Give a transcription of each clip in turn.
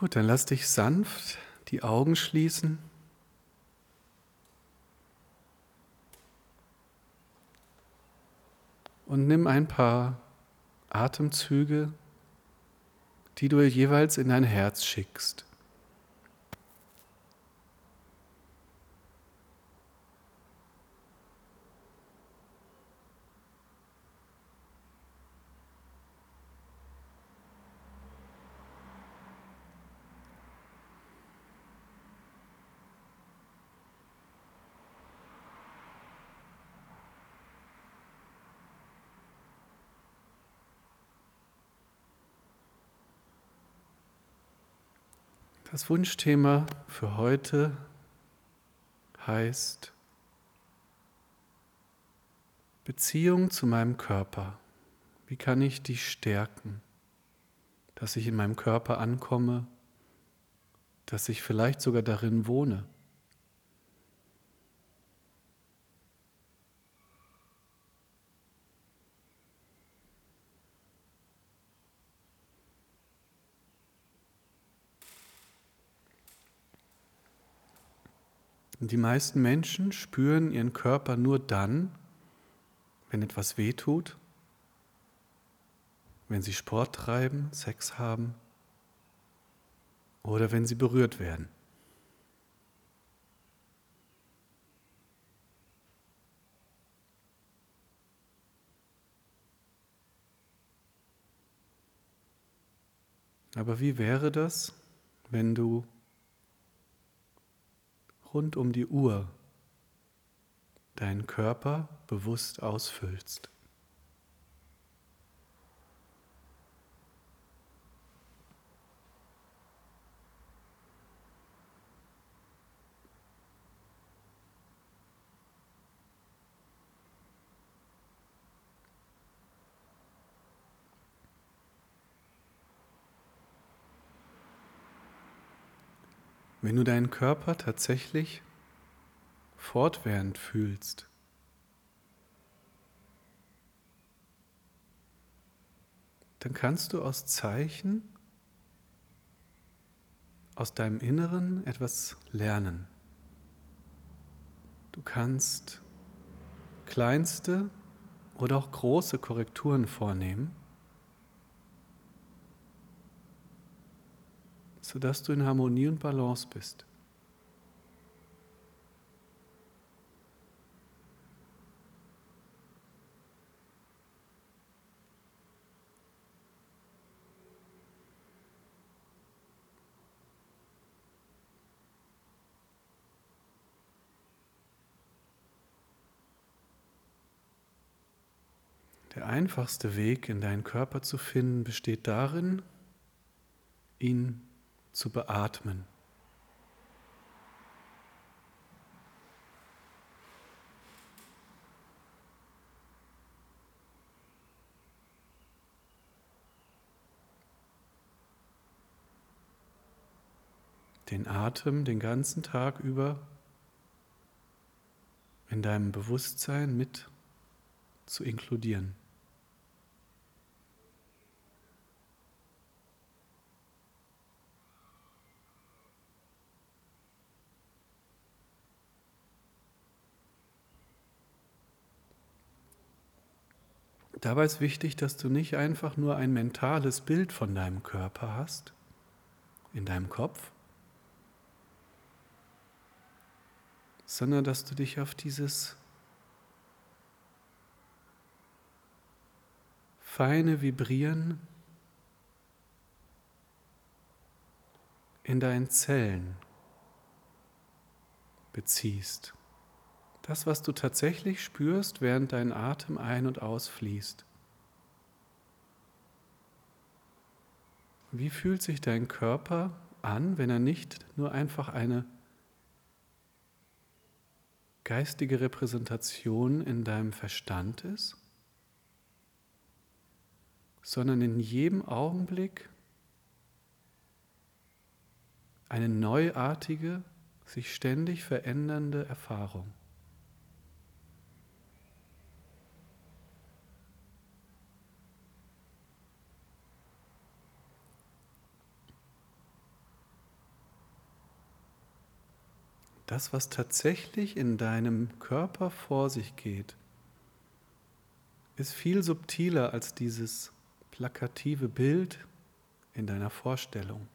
Gut, dann lass dich sanft die Augen schließen. Und nimm ein paar Atemzüge, die du jeweils in dein Herz schickst. Das Wunschthema für heute heißt Beziehung zu meinem Körper. Wie kann ich die stärken, dass ich in meinem Körper ankomme, dass ich vielleicht sogar darin wohne? Die meisten Menschen spüren ihren Körper nur dann, wenn etwas wehtut, wenn sie Sport treiben, Sex haben oder wenn sie berührt werden. Aber wie wäre das, wenn du rund um die Uhr deinen Körper bewusst ausfüllst. Wenn du deinen Körper tatsächlich fortwährend fühlst, dann kannst du aus Zeichen, aus deinem Inneren etwas lernen. Du kannst kleinste oder auch große Korrekturen vornehmen sodass du in Harmonie und Balance bist. Der einfachste Weg, in deinen Körper zu finden, besteht darin, ihn zu beatmen. Den Atem den ganzen Tag über in deinem Bewusstsein mit zu inkludieren. Dabei ist wichtig, dass du nicht einfach nur ein mentales Bild von deinem Körper hast, in deinem Kopf, sondern dass du dich auf dieses feine Vibrieren in deinen Zellen beziehst. Das, was du tatsächlich spürst, während dein Atem ein- und ausfließt. Wie fühlt sich dein Körper an, wenn er nicht nur einfach eine geistige Repräsentation in deinem Verstand ist, sondern in jedem Augenblick eine neuartige, sich ständig verändernde Erfahrung. Das, was tatsächlich in deinem Körper vor sich geht, ist viel subtiler als dieses plakative Bild in deiner Vorstellung.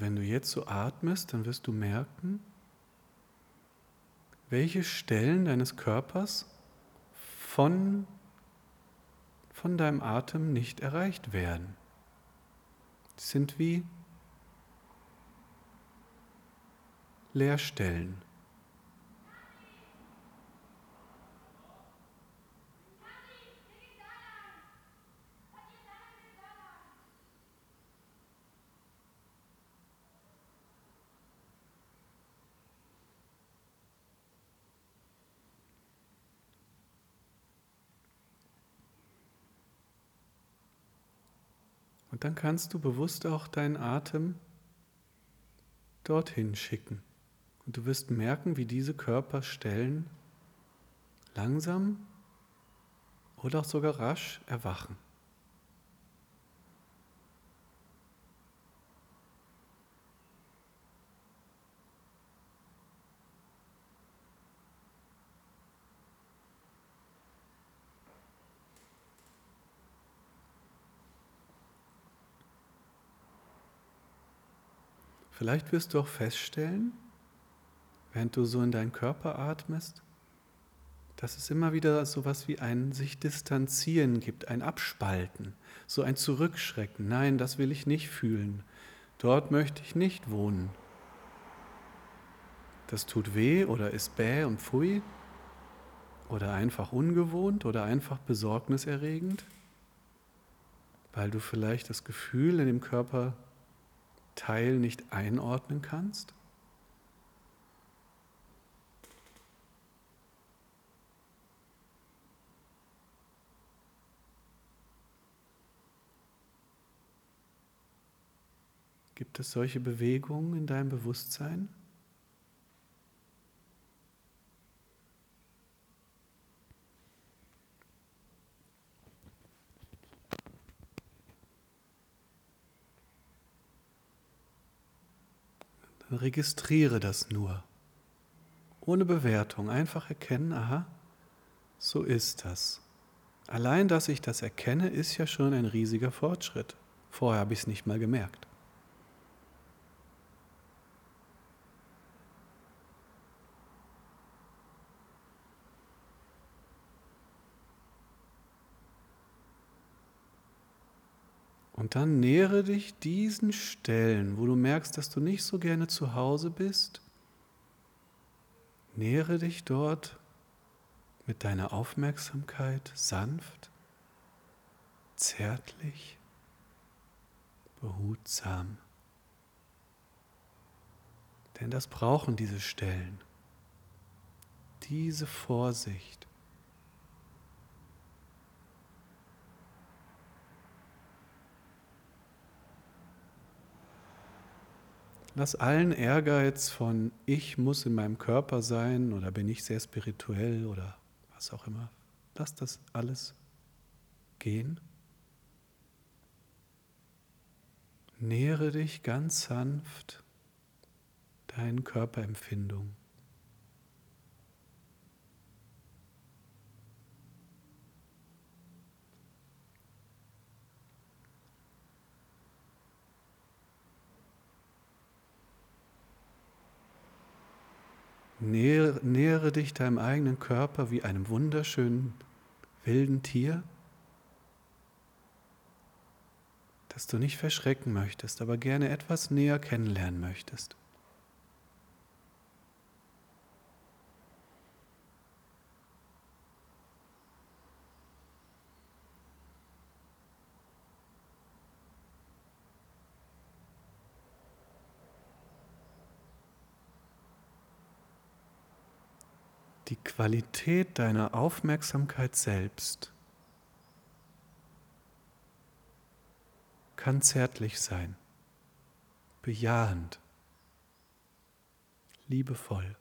Wenn du jetzt so atmest, dann wirst du merken, welche Stellen deines Körpers von, von deinem Atem nicht erreicht werden. Die sind wie Leerstellen. Und dann kannst du bewusst auch deinen Atem dorthin schicken. Und du wirst merken, wie diese Körperstellen langsam oder auch sogar rasch erwachen. Vielleicht wirst du auch feststellen, während du so in deinen Körper atmest, dass es immer wieder so etwas wie ein sich distanzieren gibt, ein Abspalten, so ein Zurückschrecken. Nein, das will ich nicht fühlen. Dort möchte ich nicht wohnen. Das tut weh oder ist bäh und pfui oder einfach ungewohnt oder einfach besorgniserregend, weil du vielleicht das Gefühl in dem Körper Teil nicht einordnen kannst? Gibt es solche Bewegungen in deinem Bewusstsein? Registriere das nur. Ohne Bewertung. Einfach erkennen, aha, so ist das. Allein, dass ich das erkenne, ist ja schon ein riesiger Fortschritt. Vorher habe ich es nicht mal gemerkt. Dann nähere dich diesen Stellen, wo du merkst, dass du nicht so gerne zu Hause bist. Nähere dich dort mit deiner Aufmerksamkeit sanft, zärtlich, behutsam. Denn das brauchen diese Stellen. Diese Vorsicht. Lass allen Ehrgeiz von ich muss in meinem Körper sein oder bin ich sehr spirituell oder was auch immer. Lass das alles gehen. Nähere dich ganz sanft deinen Körperempfindungen. Nähere, nähere dich deinem eigenen Körper wie einem wunderschönen wilden Tier, das du nicht verschrecken möchtest, aber gerne etwas näher kennenlernen möchtest. die Qualität deiner Aufmerksamkeit selbst kann zärtlich sein. bejahend, liebevoll.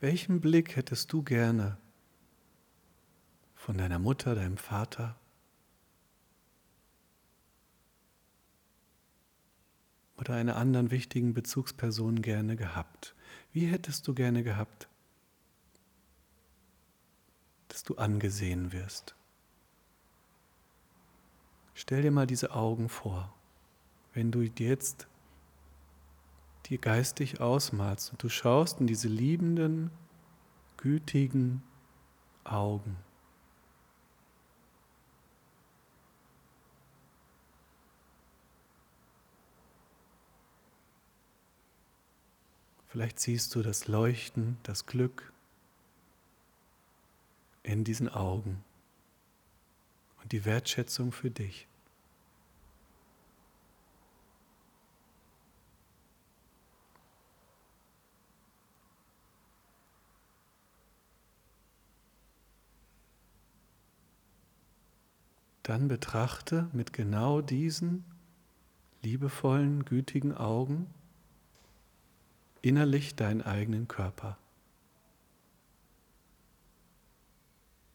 Welchen Blick hättest du gerne von deiner Mutter, deinem Vater? Oder einer anderen wichtigen Bezugsperson gerne gehabt? Wie hättest du gerne gehabt, dass du angesehen wirst? Stell dir mal diese Augen vor, wenn du jetzt dir geistig ausmalst und du schaust in diese liebenden, gütigen Augen. Vielleicht siehst du das Leuchten, das Glück in diesen Augen und die Wertschätzung für dich. Dann betrachte mit genau diesen liebevollen, gütigen Augen innerlich deinen eigenen Körper,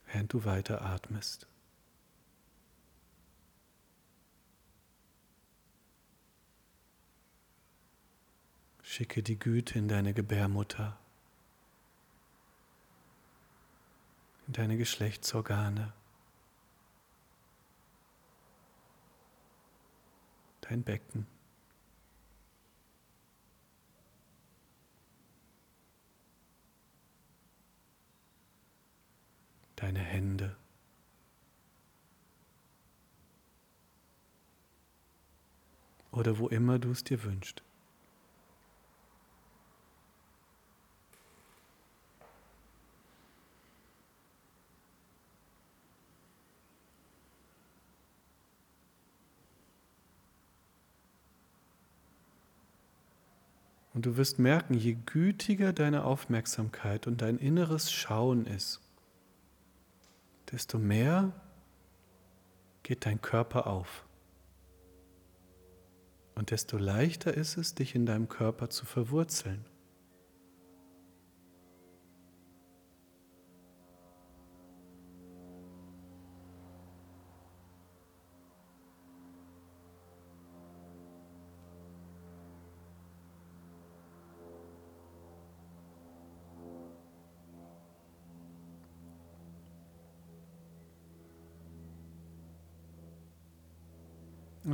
während du weiter atmest. Schicke die Güte in deine Gebärmutter, in deine Geschlechtsorgane. Dein Becken. Deine Hände. Oder wo immer du es dir wünschst. Und du wirst merken, je gütiger deine Aufmerksamkeit und dein inneres Schauen ist, desto mehr geht dein Körper auf. Und desto leichter ist es, dich in deinem Körper zu verwurzeln.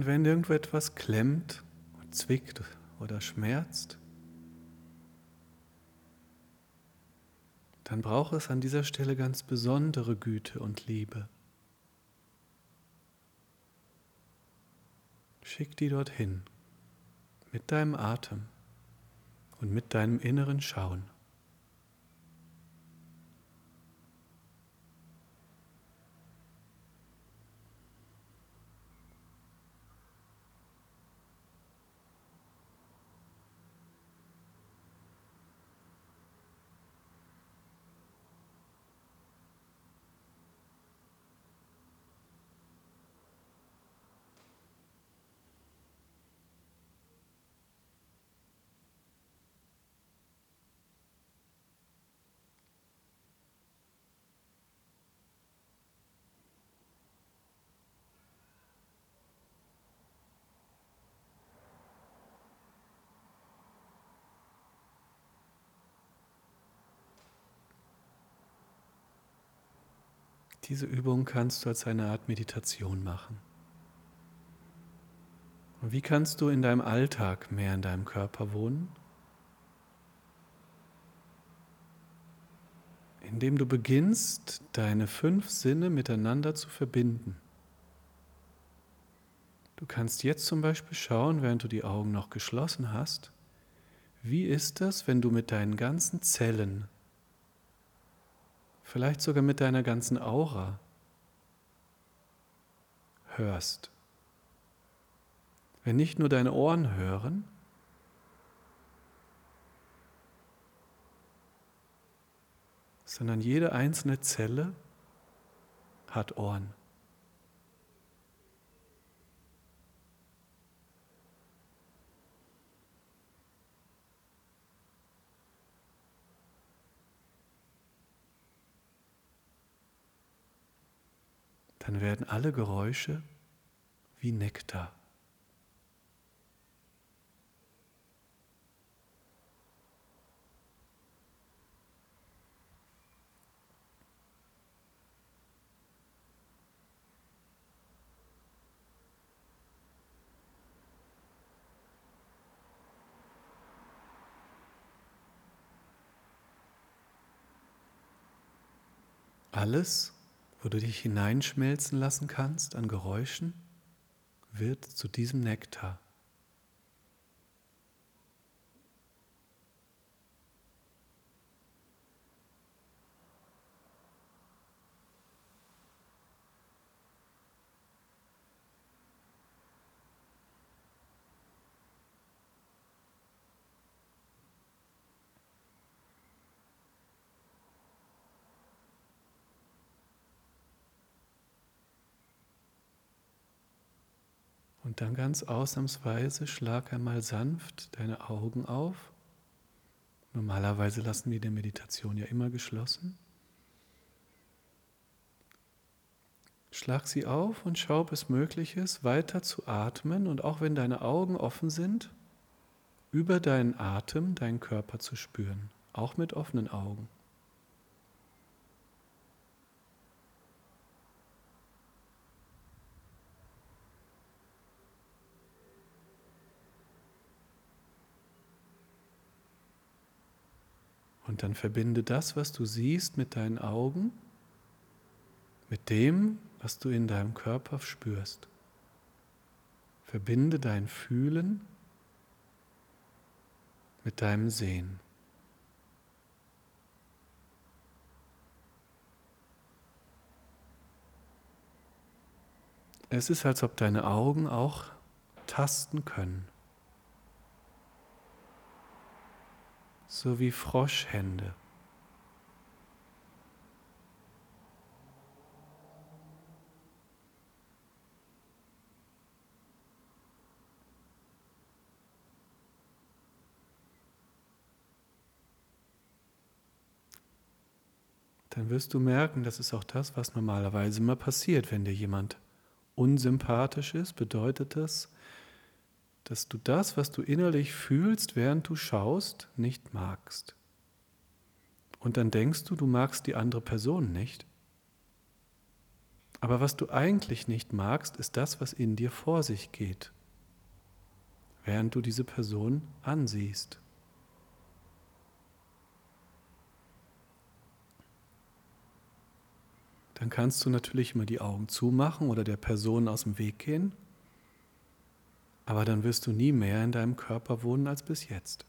Wenn irgendwo etwas klemmt, zwickt oder schmerzt, dann braucht es an dieser Stelle ganz besondere Güte und Liebe. Schick die dorthin mit deinem Atem und mit deinem inneren Schauen. Diese Übung kannst du als eine Art Meditation machen. Und wie kannst du in deinem Alltag mehr in deinem Körper wohnen? Indem du beginnst, deine fünf Sinne miteinander zu verbinden. Du kannst jetzt zum Beispiel schauen, während du die Augen noch geschlossen hast, wie ist das, wenn du mit deinen ganzen Zellen vielleicht sogar mit deiner ganzen Aura hörst. Wenn nicht nur deine Ohren hören, sondern jede einzelne Zelle hat Ohren. Dann werden alle Geräusche wie Nektar. Alles, wo du dich hineinschmelzen lassen kannst an Geräuschen, wird zu diesem Nektar. Und dann ganz ausnahmsweise schlag einmal sanft deine Augen auf. Normalerweise lassen wir die Meditation ja immer geschlossen. Schlag sie auf und schau, ob es möglich ist, weiter zu atmen und auch wenn deine Augen offen sind, über deinen Atem deinen Körper zu spüren, auch mit offenen Augen. Dann verbinde das, was du siehst, mit deinen Augen, mit dem, was du in deinem Körper spürst. Verbinde dein Fühlen mit deinem Sehen. Es ist, als ob deine Augen auch tasten können. So wie Froschhände. dann wirst du merken, das ist auch das, was normalerweise immer passiert, wenn dir jemand unsympathisch ist, bedeutet das, dass du das, was du innerlich fühlst, während du schaust, nicht magst. Und dann denkst du, du magst die andere Person nicht. Aber was du eigentlich nicht magst, ist das, was in dir vor sich geht, während du diese Person ansiehst. Dann kannst du natürlich immer die Augen zumachen oder der Person aus dem Weg gehen aber dann wirst du nie mehr in deinem Körper wohnen als bis jetzt.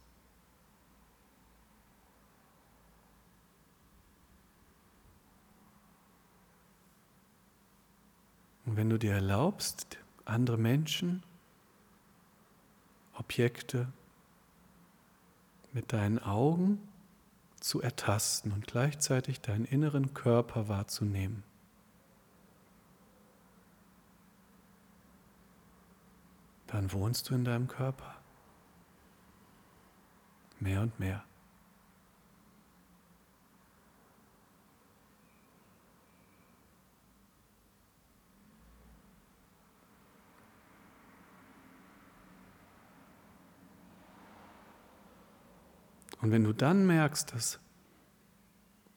Und wenn du dir erlaubst, andere Menschen, Objekte mit deinen Augen zu ertasten und gleichzeitig deinen inneren Körper wahrzunehmen, dann wohnst du in deinem Körper. Mehr und mehr. Und wenn du dann merkst, dass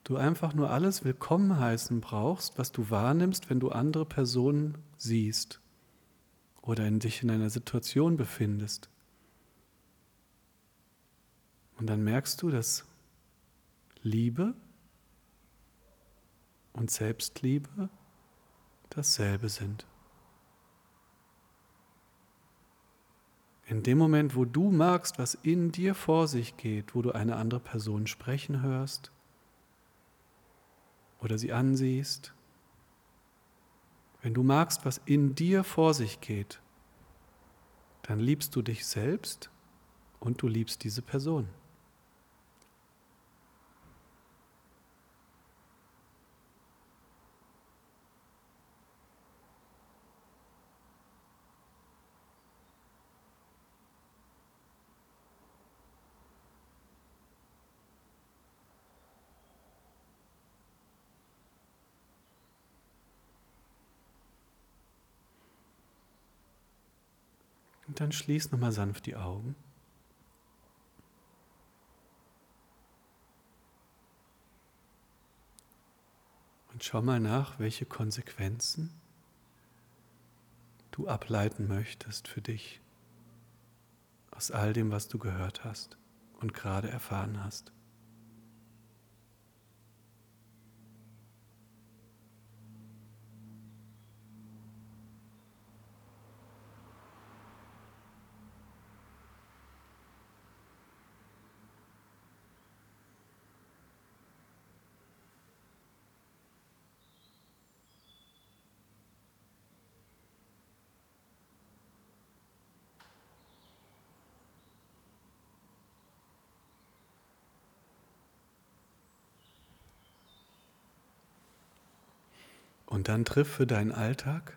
du einfach nur alles willkommen heißen brauchst, was du wahrnimmst, wenn du andere Personen siehst, oder in dich in einer Situation befindest. Und dann merkst du, dass Liebe und Selbstliebe dasselbe sind. In dem Moment, wo du magst, was in dir vor sich geht, wo du eine andere Person sprechen hörst oder sie ansiehst, wenn du magst, was in dir vor sich geht, dann liebst du dich selbst und du liebst diese Person. Und dann schließ nochmal sanft die Augen. Und schau mal nach, welche Konsequenzen du ableiten möchtest für dich aus all dem, was du gehört hast und gerade erfahren hast. Und dann triff für deinen Alltag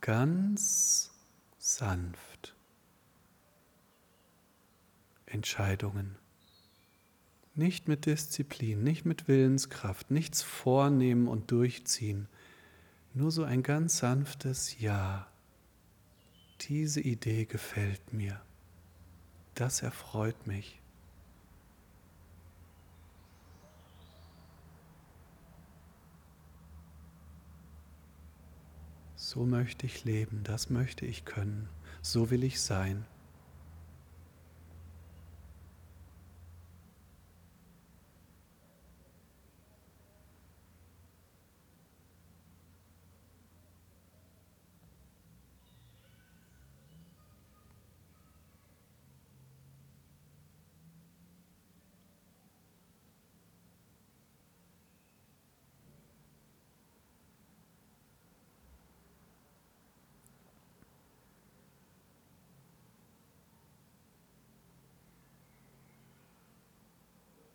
ganz sanft Entscheidungen. Nicht mit Disziplin, nicht mit Willenskraft, nichts vornehmen und durchziehen. Nur so ein ganz sanftes Ja. Diese Idee gefällt mir. Das erfreut mich. So möchte ich leben, das möchte ich können, so will ich sein.